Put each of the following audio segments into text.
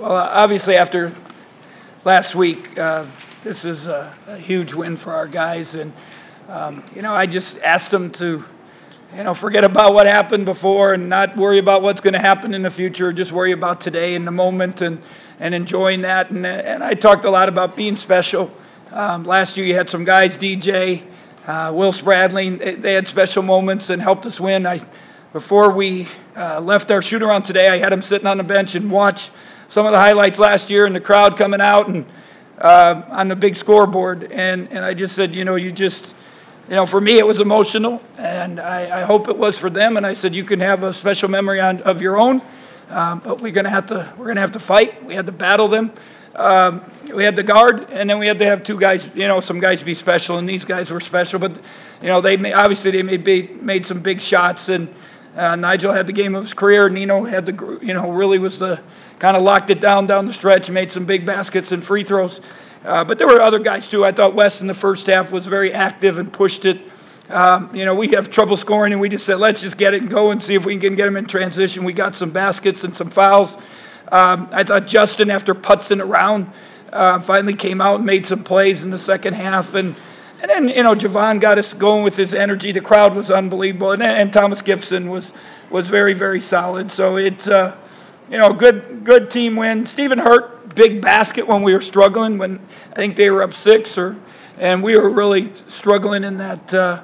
Well, uh, obviously, after last week, uh, this is a, a, huge win for our guys. And, um, you know, I just asked them to, you know, forget about what happened before and not worry about what's going to happen in the future. Just worry about today and the moment and, and enjoying that. And, and I talked a lot about being special. Um, last year, you had some guys, DJ, uh, Will Spradling, they had special moments and helped us win. I, before we uh, left our shoot around today, I had them sitting on the bench and watch some of the highlights last year and the crowd coming out and uh, on the big scoreboard. And, and I just said, you know, you just, you know, for me it was emotional, and I, I hope it was for them. And I said, you can have a special memory on, of your own, um, but we're gonna have to we're gonna have to fight. We had to battle them. Um, we had to guard, and then we had to have two guys, you know, some guys be special, and these guys were special. But you know, they made, obviously they made made some big shots, and uh, Nigel had the game of his career. Nino had the, you know, really was the kind of locked it down down the stretch, made some big baskets and free throws. Uh, but there were other guys too. I thought West in the first half was very active and pushed it. Um, you know, we have trouble scoring, and we just said, let's just get it and go and see if we can get them in transition. We got some baskets and some fouls. Um, I thought Justin, after putzing around, uh, finally came out and made some plays in the second half. And, and then, you know, Jevon got us going with his energy. The crowd was unbelievable. And, and Thomas Gipson was, was very, very solid. So it's, uh, you know, good good team win. Stephen Hurt, big basket when we were struggling. When I think they were up six, or and we were really struggling in that, uh,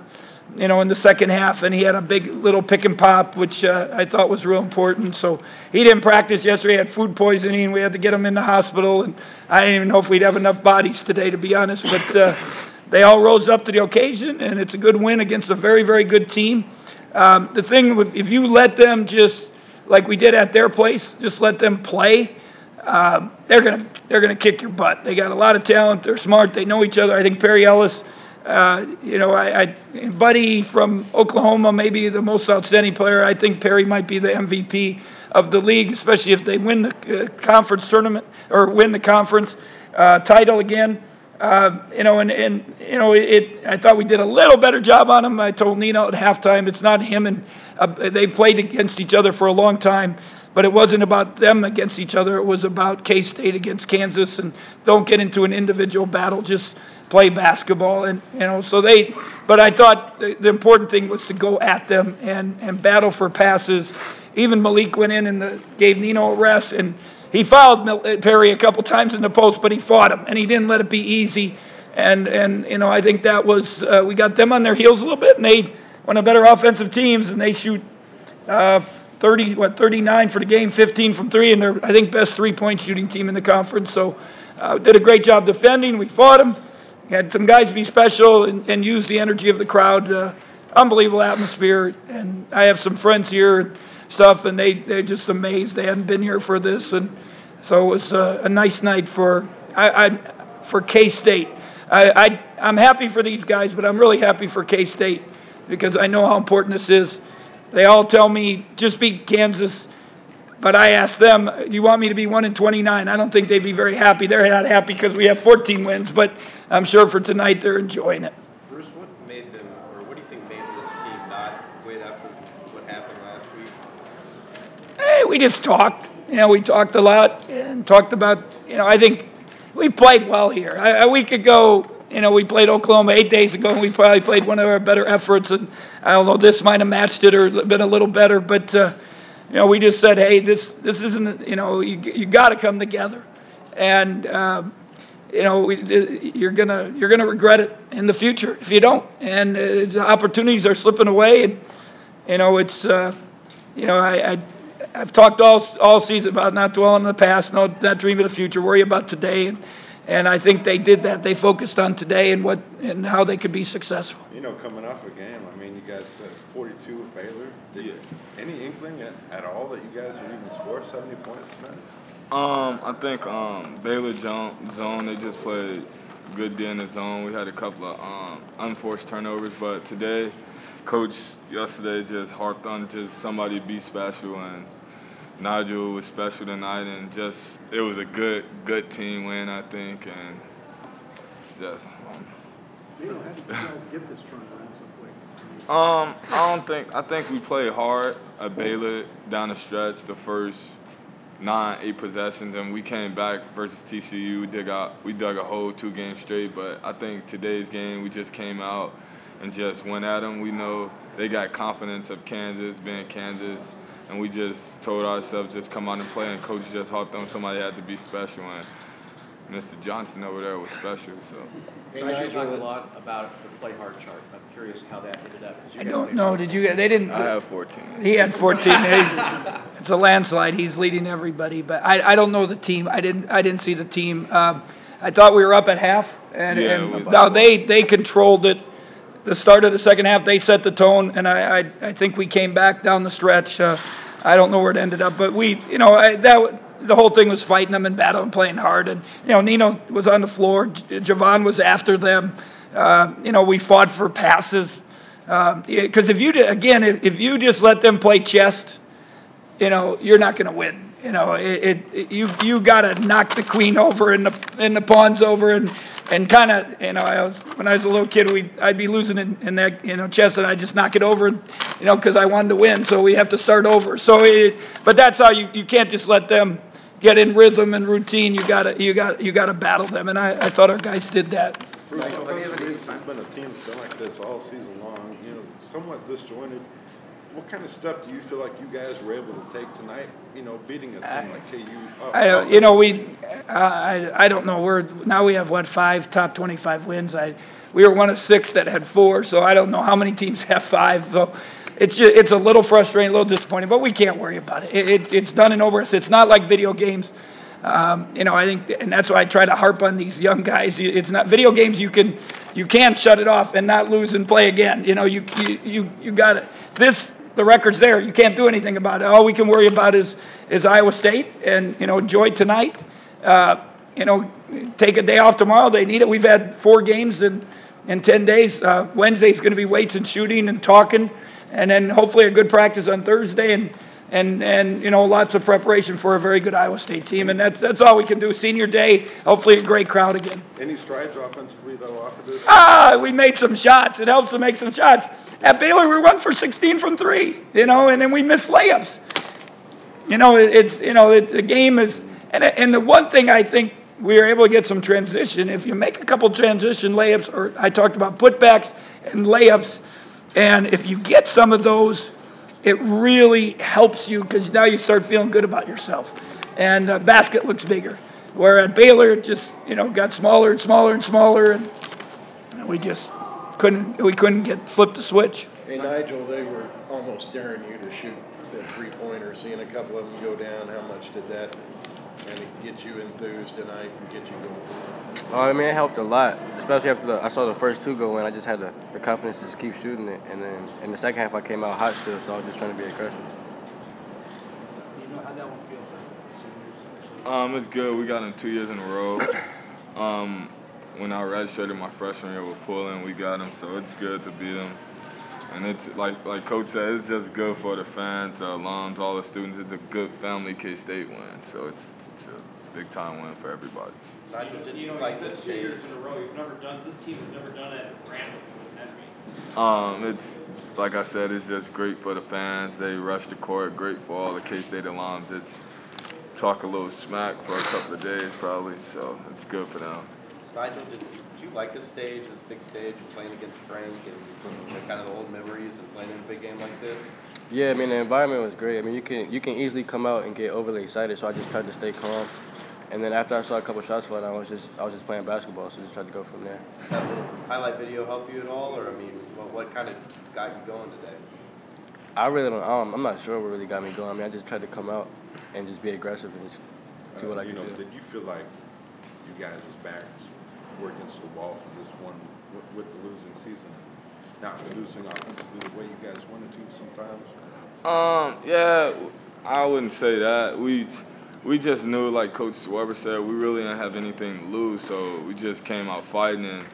you know, in the second half. And he had a big little pick and pop, which uh, I thought was real important. So he didn't practice yesterday. He had food poisoning. We had to get him in the hospital, and I didn't even know if we'd have enough bodies today, to be honest. But uh, they all rose up to the occasion, and it's a good win against a very very good team. Um, the thing, if you let them just like we did at their place, just let them play. Uh, they're gonna they're gonna kick your butt. They got a lot of talent. They're smart. They know each other. I think Perry Ellis, uh, you know, I, I Buddy from Oklahoma, maybe the most outstanding player. I think Perry might be the MVP of the league, especially if they win the uh, conference tournament or win the conference uh, title again. Uh, you know, and, and you know, it, I thought we did a little better job on him. I told Nino at halftime, it's not him, and uh, they played against each other for a long time, but it wasn't about them against each other. It was about K State against Kansas, and don't get into an individual battle. Just play basketball, and you know. So they, but I thought the, the important thing was to go at them and and battle for passes. Even Malek went in and the, gave Nino a rest and he fouled Perry a couple times in the post, but he fought him and he didn't let it be easy. And and you know I think that was uh, we got them on their heels a little bit, and they one of the better offensive teams, and they shoot uh, 30 what 39 for the game, 15 from three, and they're I think best three point shooting team in the conference. So uh, did a great job defending. We fought them. Had some guys be special and, and use the energy of the crowd. Uh, unbelievable atmosphere, and I have some friends here stuff, and they they're just amazed. They hadn't been here for this, and so it was a, a nice night for I, I for K State. I, I I'm happy for these guys, but I'm really happy for K State because I know how important this is. They all tell me just beat Kansas, but I asked them, "Do you want me to be one in 29?" I don't think they'd be very happy. They're not happy because we have 14 wins, but I'm sure for tonight they're enjoying it. Hey, we just talked. You know, we talked a lot and talked about, you know, I think we played well here. A, a week ago, you know, we played Oklahoma eight days ago, and we probably played one of our better efforts. And I don't know, this might have matched it or been a little better, but uh, you know, we just said, hey, this this isn't, you know, you you got to come together, and uh, you know, we, you're gonna you're gonna regret it in the future if you don't. And uh, the opportunities are slipping away, and you know, it's, uh, you know, I, I I've talked all all season about not dwelling in the past, no, not dreaming of the future, worry about today, and and I think they did that. They focused on today and what and how they could be successful. You know, coming off a game, I mean, you guys said 42 with Baylor. Did yeah. any inkling at, at, all that you guys would even score 70 points tonight? Um, I think um, Baylor zone, they just played good day in the zone. We had a couple of um, unforced turnovers, but today, coach yesterday just harped on just somebody be special and Nigel was special tonight, and just it was a good good team win, I think, and just. Um, how did you guys get this turnaround so quick? Um, I don't think I think we played hard at Baylor down the stretch. The first nine, eight possessions, and we came back versus TCU. We dug out, we dug a hole two games straight. But I think today's game, we just came out and just went at them. We know they got confidence of Kansas being Kansas, and we just told ourselves just come out and play. And coach just hopped on somebody had to be special, and Mr. Johnson over there was special. So. Hey, Nigel talked a lot about the play hard chart. I'm curious how that ended up. 'cause you I don't know, hard. did you, they didn't. I have 14. He had 14. It's a landslide. He's leading everybody, but I, I don't know the team. I didn't, I didn't see the team. Um, I thought we were up at half, and, Yeah, and now they, they controlled it. The start of the second half, they set the tone, and I, I, I think we came back down the stretch. Uh, I don't know where it ended up, but we, you know, I, that, the whole thing was fighting them and battling, playing hard, and, you know, Nino was on the floor, J- Jevon was after them. Uh, you know, we fought for passes. Because if you, again, if, if you just let them play chest, you know, you're not going to win. You know, it, it you you got to knock the queen over and the and the pawns over and and kind of you know I was when I was a little kid we I'd be losing in, in that you know chess and I'd just knock it over you know because I wanted to win so we have to start over so it but that's how you you can't just let them get in rhythm and routine you gotta you got you gotta battle them and I, I thought our guys did that. Bruce, how come it's been a team that's been like this all season long, you know, somewhat disjointed? What kind of stuff do you feel like you guys were able to take tonight, you know, beating a team like KU? Oh, I, oh, don't- you know, we, uh, I, I don't know, we're, now we have, what, five top twenty-five wins? I, we were one of six that had four, so I don't know how many teams have five, so it's ju, it's a little frustrating, a little disappointing, but we can't worry about it. It, it, it's done and over with. It's not like video games. Um, you know, I think, and that's why I try to harp on these young guys. It's not, video games, you can, you can shut it off and not lose and play again. You know, you, you, you, you got it. This, the record's there. You can't do anything about it. All we can worry about is, is Iowa State and, you know, enjoy tonight. Uh, you know, take a day off tomorrow. They need it. We've had four games in, in 10 days. Uh, Wednesday's going to be weights and shooting and talking, and then hopefully a good practice on Thursday and, and, and, you know, lots of preparation for a very good Iowa State team. And that's, that's all we can do. Senior day, hopefully a great crowd again. Any strides offensively though off of this? Ah, we made some shots. It helps to make some shots. At Baylor, we run for 16 from three, you know, and then we miss layups. You know, it, it's, you know, it, the game is, and, and the one thing I think we were able to get some transition, if you make a couple transition layups, or I talked about putbacks and layups, and if you get some of those, it really helps you because now you start feeling good about yourself. And uh, basket looks bigger. Where at Baylor, it just, you know, got smaller and smaller and smaller, and and we just couldn't we couldn't get flip the switch. Hey Nigel, they were almost daring you to shoot the three pointer, seeing a couple of them go down. How much did that kind of get you enthused tonight and get you going? Oh, I mean, it helped a lot, especially after the, I saw the first two go in. I just had the, the confidence to just keep shooting it, and then in the second half, I came out hot still, so I was just trying to be aggressive. You know, how'd that one feel for seniors? Um, it's good. We got them two years in a row. Um, when I redshirted my freshman year with Pullen, we got them, so it's good to beat them. And it's like like Coach said, it's just good for the fans, the alums, all the students. It's a good family K State win, so it's it's a big time win for everybody. You know, you know, you said two years in a row, you've never done, this team has never done it at Randall, what does that mean? Um, it's like I said, it's just great for the fans. They rush the court. Great for all the K State alums. It's talk a little smack for a couple of days probably, so it's good for them. Nigel, did, did you like this stage, this big stage, and playing against Frank and you know, kind of the old memories and playing in a big game like this? Yeah, I mean, the environment was great. I mean, you can you can easily come out and get overly excited, so I just tried to stay calm. And then after I saw a couple shots fly down, I was just I was just playing basketball, so just tried to go from there. That little highlight video help you at all, or I mean, what, what kind of got you going today? I really don't. Um, I'm not sure what really got me going. I mean, I just tried to come out and just be aggressive and just do what Uh, I you could know, do. did you feel like you guys' backs were against the wall for this one with, with the losing season? Not producing offensively the way you guys wanted to sometimes? Um, yeah, I wouldn't say that. We we just knew, like Coach Weber said, we really didn't have anything to lose, so we just came out fighting. And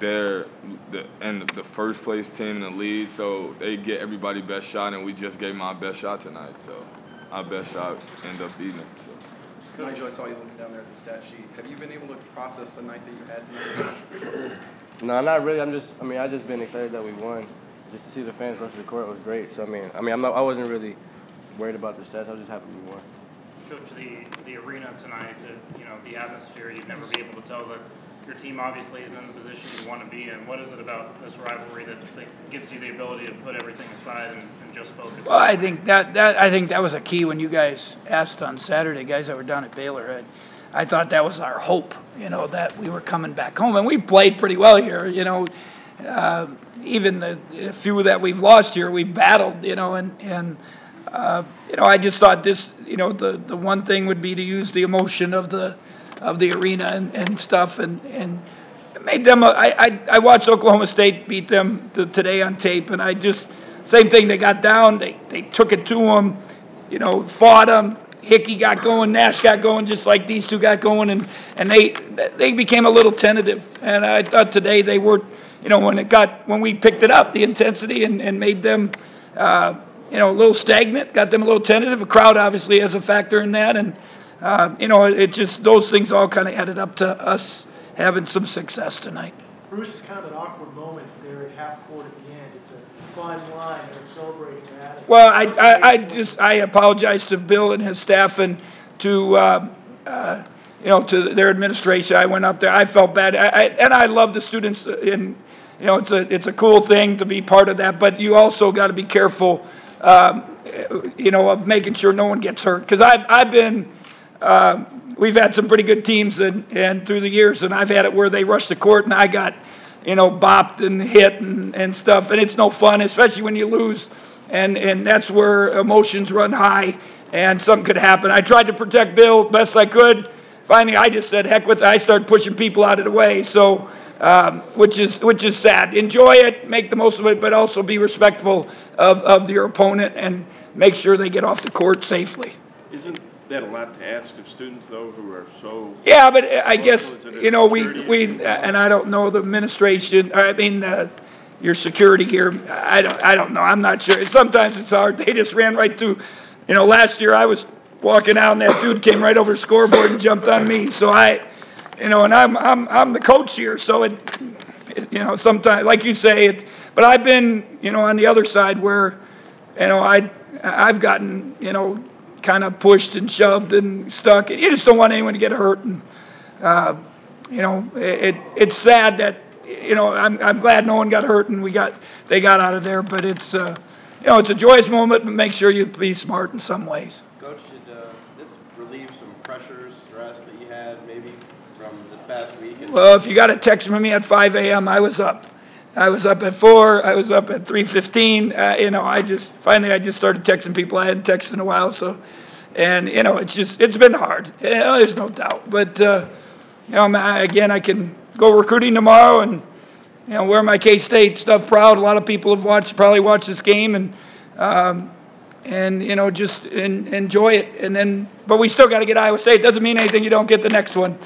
they're the and the first place team in the lead, so they get everybody best shot, and we just gave my best shot tonight. So our best shot ended up beating them. So. Nigel, I saw you looking down there at the stat sheet. Have you been able to process the night that you had tonight? No, not really. I'm just. I mean, I just been excited that we won. Just to see the fans rush the court was great. So I mean, I mean, I'm not. I wasn't really worried about the stats. I was just happy we won. Coach, the, the arena tonight, the, you know, the atmosphere, you'd never be able to tell that your team obviously isn't in the position you want to be in. What is it about this rivalry that, that gives you the ability to put everything aside and, and just focus? Well, I think that, that I think that was a key when you guys asked on Saturday, guys that were down at Baylor. I, I thought that was our hope, you know, that we were coming back home, and we played pretty well here, you know. Uh, even the, the few that we've lost here, we battled, you know, and and uh, you know, I just thought this, you know, the the one thing would be to use the emotion of the of the arena and, and stuff, and and made them. I, I I watched Oklahoma State beat them to, today on tape, and I just same thing. They got down, they they took it to them, you know, fought them. Hickey got going, Nash got going, just like these two got going, and and they they became a little tentative. And I thought today they were, you know, when it got when we picked it up, the intensity and and made them. Uh, you know, a little stagnant, got them a little tentative. A crowd obviously has a factor in that, and uh, you know, it just those things all kind of added up to us having some success tonight. Bruce, it's kind of an awkward moment there at half court at the end. It's a fine line, and celebrating that. Well, I, I, I just I apologize to Bill and his staff and to uh, uh, you know to their administration. I went up there. I felt bad, I, I, and I love the students. And you know, it's a it's a cool thing to be part of that. But you also got to be careful, um, you know, of making sure no one gets hurt. Because I've I've been. Uh, we've had some pretty good teams and, and through the years, and I've had it where they rush the court and I got, you know, bopped and hit and, and stuff, and it's no fun, especially when you lose, and and that's where emotions run high, and something could happen. I tried to protect Bill best I could. Finally, I just said, heck with it. I started pushing people out of the way. So, um, which is which is sad. Enjoy it, make the most of it, but also be respectful of, of your opponent and make sure they get off the court safely. Isn't that a lot to ask of students, though, who are so? Yeah, but I guess, Well, it's a you know, we, we, issue. and I don't know the administration, I mean, uh, your security here, I don't, I don't know, I'm not sure. Sometimes it's hard, they just ran right through, you know, last year I was walking out and that dude came right over the scoreboard and jumped on me, so I, you know, and I'm, I'm, I'm the coach here, so it, it- you know, sometimes, like you say, it, but I've been, you know, on the other side where, you know, I, I've gotten, you know, kind of pushed and shoved and stuck. You just don't want anyone to get hurt. And, uh, you know, it, it's sad that, you know, I'm, I'm glad no one got hurt and we got, they got out of there, but it's, uh, you know, it's a joyous moment, but make sure you be smart in some ways. Coach, uh, this relieve some pressure, stress that you had maybe from this past week? Well, if you got a text from me at 5 a.m., I was up. I was up at 4, I was up at 3.15. Uh, you know, I just, finally, I just started texting people I hadn't texted in a while, so, and, you know, it's just, it's been hard. You know, there's no doubt. But, uh, you know, again, I can go recruiting tomorrow and, you know, wear my K-State stuff proud. A lot of people have watched, probably watched this game and, um, and, you know, just en- enjoy it. And then, but we still got to get Iowa State. Doesn't mean anything you don't get the next one.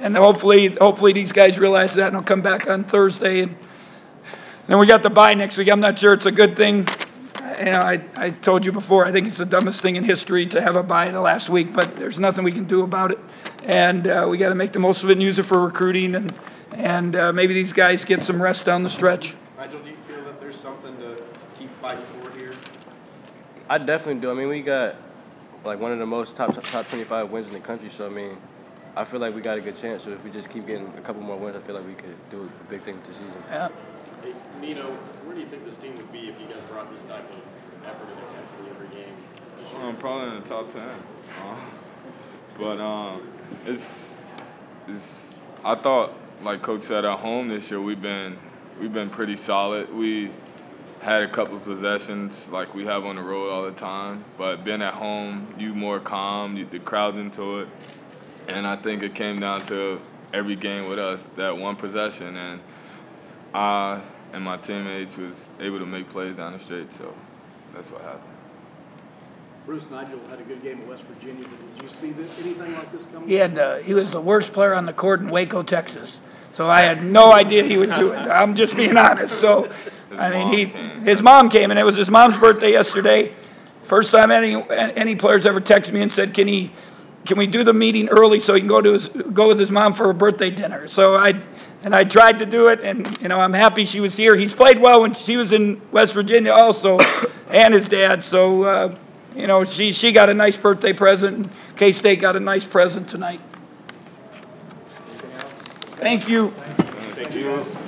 And hopefully, hopefully these guys realize that and they'll come back on Thursday. And then we got the bye next week. I'm not sure it's a good thing. You know, I, I told you before, I think it's the dumbest thing in history to have a bye the last week, but there's nothing we can do about it. And uh, we got to make the most of it and use it for recruiting. And, and uh, maybe these guys get some rest down the stretch. Nigel, do you feel that there's something to keep fighting for here? I definitely do. I mean, we got like one of the most top top 25 wins in the country. So I mean, I feel like we got a good chance. So if we just keep getting a couple more wins, I feel like we could do a big thing this season. Yeah. Hey, Nino, where do you think this team would be if you guys brought this type of effort and intensity every game? this year? Um, probably in the top ten. Uh, but um, it's it's. I thought, like Coach said, at home this year we've been we've been pretty solid. We had a couple possessions like we have on the road all the time, but being at home, you more calm. You, the crowd's into it, and I think it came down to every game with us that one possession, and I and my teammates was able to make plays down the street, So that's what happened. Bruce Nigel had a good game at West Virginia, but did you see this, anything like this coming? He had uh, he was the worst player on the court in Waco, Texas. So I had no idea he would do it. I'm just being honest. So I mean, he his mom came and it was his mom's birthday yesterday. First time any any players ever texted me and said, "Can he can we do the meeting early so he can go to his go with his mom for a birthday dinner?" So I and I tried to do it, and you know I'm happy she was here. He's played well when she was in West Virginia also, and his dad. So uh, you know she she got a nice birthday present. K-State got a nice present tonight. Thank you. Thank you.